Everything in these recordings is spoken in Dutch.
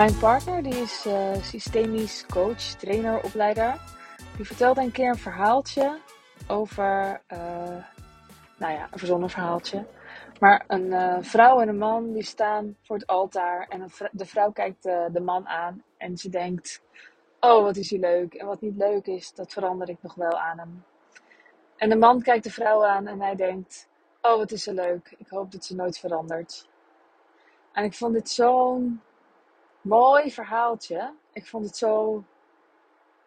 Mijn partner die is uh, systemisch coach, trainer, opleider. Die vertelde een keer een verhaaltje over, uh, nou ja, een verzonnen verhaaltje. Maar een uh, vrouw en een man die staan voor het altaar en de vrouw kijkt de man aan en ze denkt, oh wat is hij leuk. En wat niet leuk is, dat verander ik nog wel aan hem. En de man kijkt de vrouw aan en hij denkt, oh wat is ze leuk. Ik hoop dat ze nooit verandert. En ik vond dit zo'n mooi verhaaltje. Ik vond het zo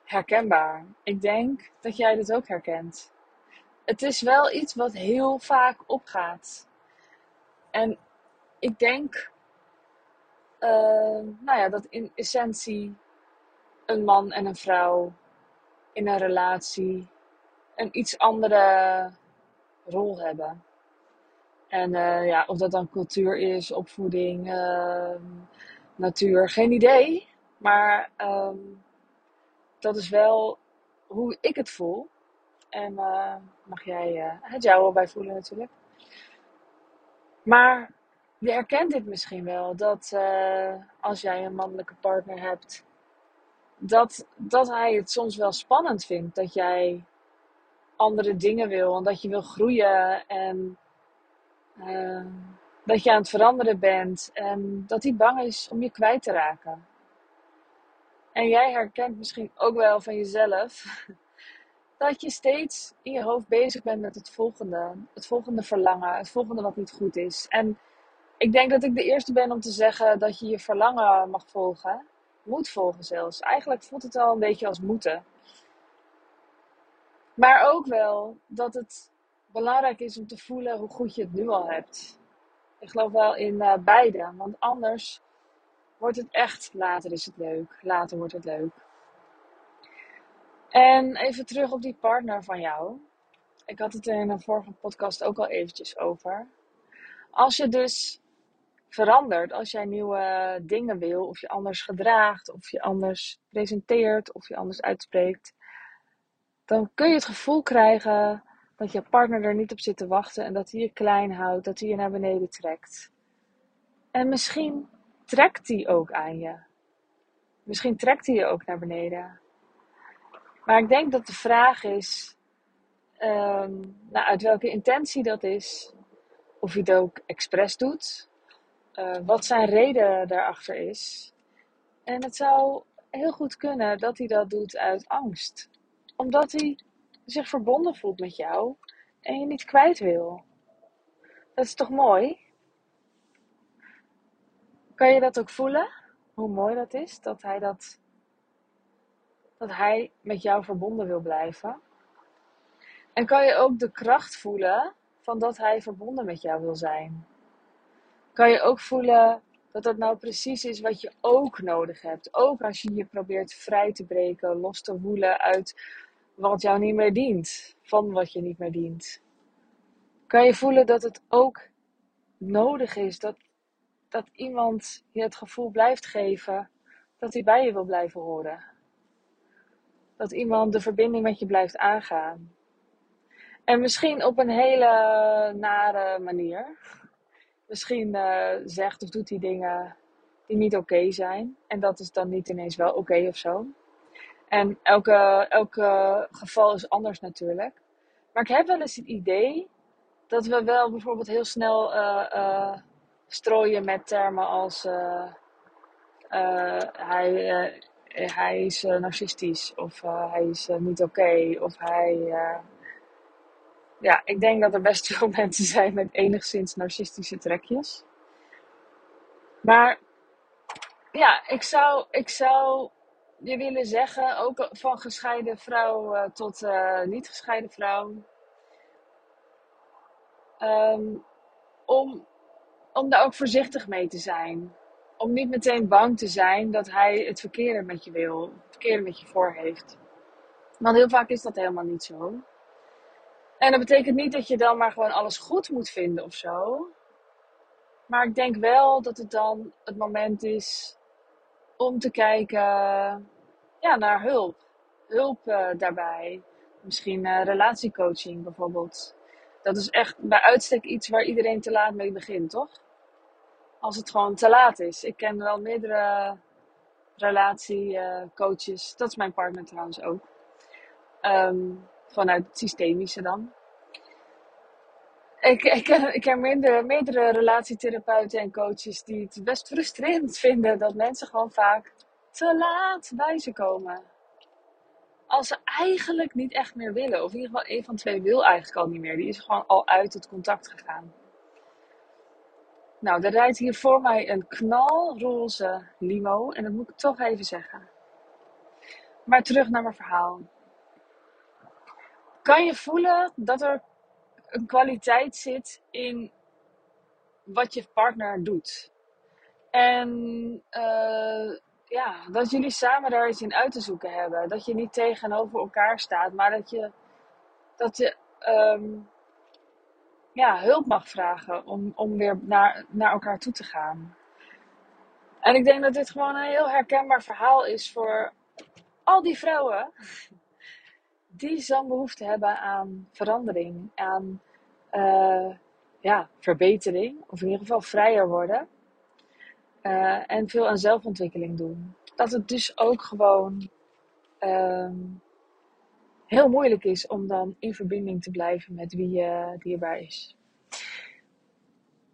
herkenbaar. Ik denk dat jij dit ook herkent. Het is wel iets wat heel vaak opgaat. En ik denk, uh, nou ja, dat in essentie een man en een vrouw in een relatie een iets andere rol hebben. En uh, ja, of dat dan cultuur is, opvoeding, uh, natuur, geen idee. Maar um, dat is wel hoe ik het voel. En uh, mag jij uh, het jouw bij voelen natuurlijk. Maar je herkent dit misschien wel. Dat uh, als jij een mannelijke partner hebt. Dat, dat hij het soms wel spannend vindt. Dat jij andere dingen wil. En dat je wil groeien. En dat je aan het veranderen bent en dat hij bang is om je kwijt te raken. En jij herkent misschien ook wel van jezelf dat je steeds in je hoofd bezig bent met het volgende, het volgende verlangen, het volgende wat niet goed is. En ik denk dat ik de eerste ben om te zeggen dat je je verlangen mag volgen, moet volgen zelfs. Eigenlijk voelt het al een beetje als moeten. Maar ook wel dat het belangrijk is om te voelen hoe goed je het nu al hebt. Ik geloof wel in uh, beide, want anders wordt het echt later is het leuk. Later wordt het leuk. En even terug op die partner van jou. Ik had het in een vorige podcast ook al eventjes over. Als je dus verandert, als jij nieuwe dingen wil, of je anders gedraagt, of je anders presenteert, of je anders uitspreekt, dan kun je het gevoel krijgen dat je partner er niet op zit te wachten en dat hij je klein houdt, dat hij je naar beneden trekt. En misschien trekt hij ook aan je. Misschien trekt hij je ook naar beneden. Maar ik denk dat de vraag is, um, nou, uit welke intentie dat is, of hij het ook expres doet, uh, wat zijn reden daarachter is. En het zou heel goed kunnen dat hij dat doet uit angst, omdat hij zich verbonden voelt met jou en je niet kwijt wil. Dat is toch mooi? Kan je dat ook voelen? Hoe mooi dat is dat hij dat dat hij met jou verbonden wil blijven. En kan je ook de kracht voelen van dat hij verbonden met jou wil zijn. Kan je ook voelen dat dat nou precies is wat je ook nodig hebt. Ook als je je probeert vrij te breken, los te woelen uit wat jou niet meer dient, van wat je niet meer dient. Kan je voelen dat het ook nodig is dat, dat iemand je het gevoel blijft geven dat hij bij je wil blijven horen. Dat iemand de verbinding met je blijft aangaan. En misschien op een hele nare manier. Misschien uh, zegt of doet hij dingen die niet oké zijn. En dat is dan niet ineens wel oké of zo. En elke, elke geval is anders natuurlijk. Maar ik heb wel eens het idee dat we wel bijvoorbeeld heel snel uh, uh, strooien met termen als uh, hij, hij is narcistisch of hij is niet oké of hij. ja, ik denk dat er best veel mensen zijn met enigszins narcistische trekjes. Maar ja, ik zou, ik zou je willen zeggen, ook van gescheiden vrouw uh, tot uh, niet gescheiden vrouw, um, om, om daar ook voorzichtig mee te zijn. Om niet meteen bang te zijn dat hij het verkeerde met je wil, het verkeerde met je voor heeft. Want heel vaak is dat helemaal niet zo. En dat betekent niet dat je dan maar gewoon alles goed moet vinden of zo. Maar ik denk wel dat het dan het moment is om te kijken ja, naar hulp. Hulp uh, daarbij. Misschien uh, relatiecoaching bijvoorbeeld. Dat is echt bij uitstek iets waar iedereen te laat mee begint, toch? Als het gewoon te laat is. Ik ken wel meerdere relatiecoaches. dat is mijn partner trouwens ook. Ehm, vanuit het systemische dan. Ik, ik, ken, ik ken meerdere, meerdere relatietherapeuten en coaches die het best frustrerend vinden dat mensen gewoon vaak te laat bij ze komen. Als ze eigenlijk niet echt meer willen. Of in ieder geval een van twee wil eigenlijk al niet meer. Die is gewoon al uit het contact gegaan. Nou, er rijdt hier voor mij een knalroze limo. En dat moet ik toch even zeggen. Maar terug naar mijn verhaal. Kan je voelen dat er een kwaliteit zit in wat je partner doet? En uh, dat jullie samen daar iets in uit te zoeken hebben. Dat je niet tegenover elkaar staat, maar dat je, dat je um, ja, hulp mag vragen om, om weer naar, naar elkaar toe te gaan. En ik denk dat dit gewoon een heel herkenbaar verhaal is voor al die vrouwen die zo'n behoefte hebben aan verandering, aan uh, ja, verbetering, of in ieder geval vrijer worden. Uh, en veel aan zelfontwikkeling doen. Dat het dus ook gewoon um, heel moeilijk is om dan in verbinding te blijven met wie je dierbaar is.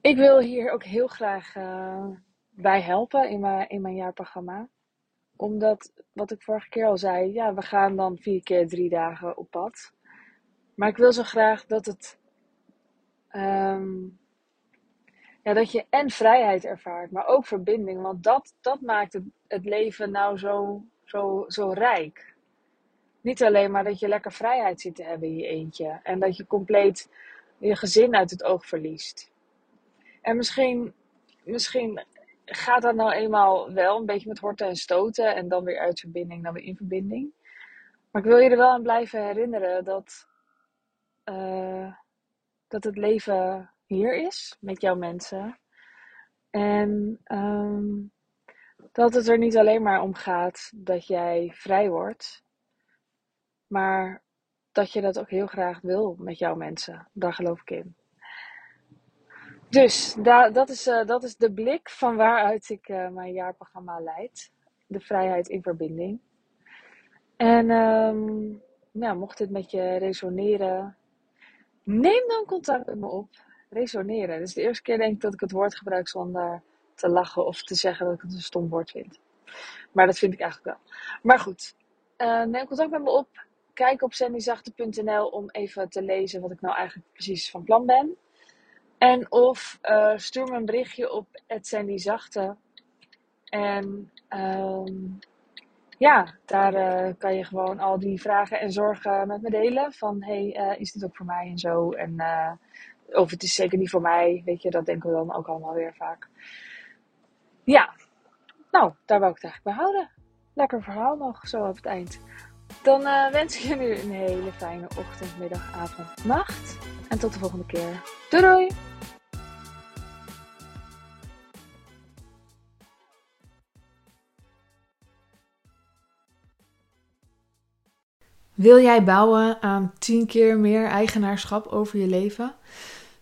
Ik wil hier ook heel graag uh, bij helpen in mijn, in mijn jaarprogramma. Omdat, wat ik vorige keer al zei, ja, we gaan dan vier keer drie dagen op pad. Maar ik wil zo graag dat het um, ja, dat je en vrijheid ervaart, maar ook verbinding. Want dat, dat maakt het, het leven nou zo, zo, zo rijk. Niet alleen maar dat je lekker vrijheid zit te hebben in je eentje. En dat je compleet je gezin uit het oog verliest. En misschien, misschien gaat dat nou eenmaal wel een beetje met horten en stoten. En dan weer uit verbinding, dan weer in verbinding. Maar ik wil je er wel aan blijven herinneren dat, uh, dat het leven hier is met jouw mensen. En um, dat het er niet alleen maar om gaat dat jij vrij wordt, maar dat je dat ook heel graag wil met jouw mensen. Daar geloof ik in. Dus da dat, is, uh, dat is de blik van waaruit ik uh, mijn jaarprogramma leid. De vrijheid in verbinding. En um, ja, mocht dit met je resoneren, neem dan contact met me op resoneren. Is de eerste keer denk ik dat ik het woord gebruik zonder te lachen of te zeggen dat ik het een stom woord vind. Maar dat vind ik eigenlijk wel. Maar goed, uh, neem contact met me op. Kijk op sandyzachte.nl om even te lezen wat ik nou eigenlijk precies van plan ben. En of uh, stuur me een berichtje op sandyzachte. En um, ja, daar uh, kan je gewoon al die vragen en zorgen met me delen. Van hey, is dit ook voor mij en zo. En of het is zeker niet voor mij, weet je, dat denken we dan ook allemaal weer vaak. Ja, nou, daar wou ik het eigenlijk bij houden. Lekker verhaal nog, zo op het eind. Dan uh, wens ik je nu een hele fijne ochtend, middag, avond, nacht. En tot de volgende keer. Doei doei! Wil jij bouwen aan 10 keer meer eigenaarschap over je leven?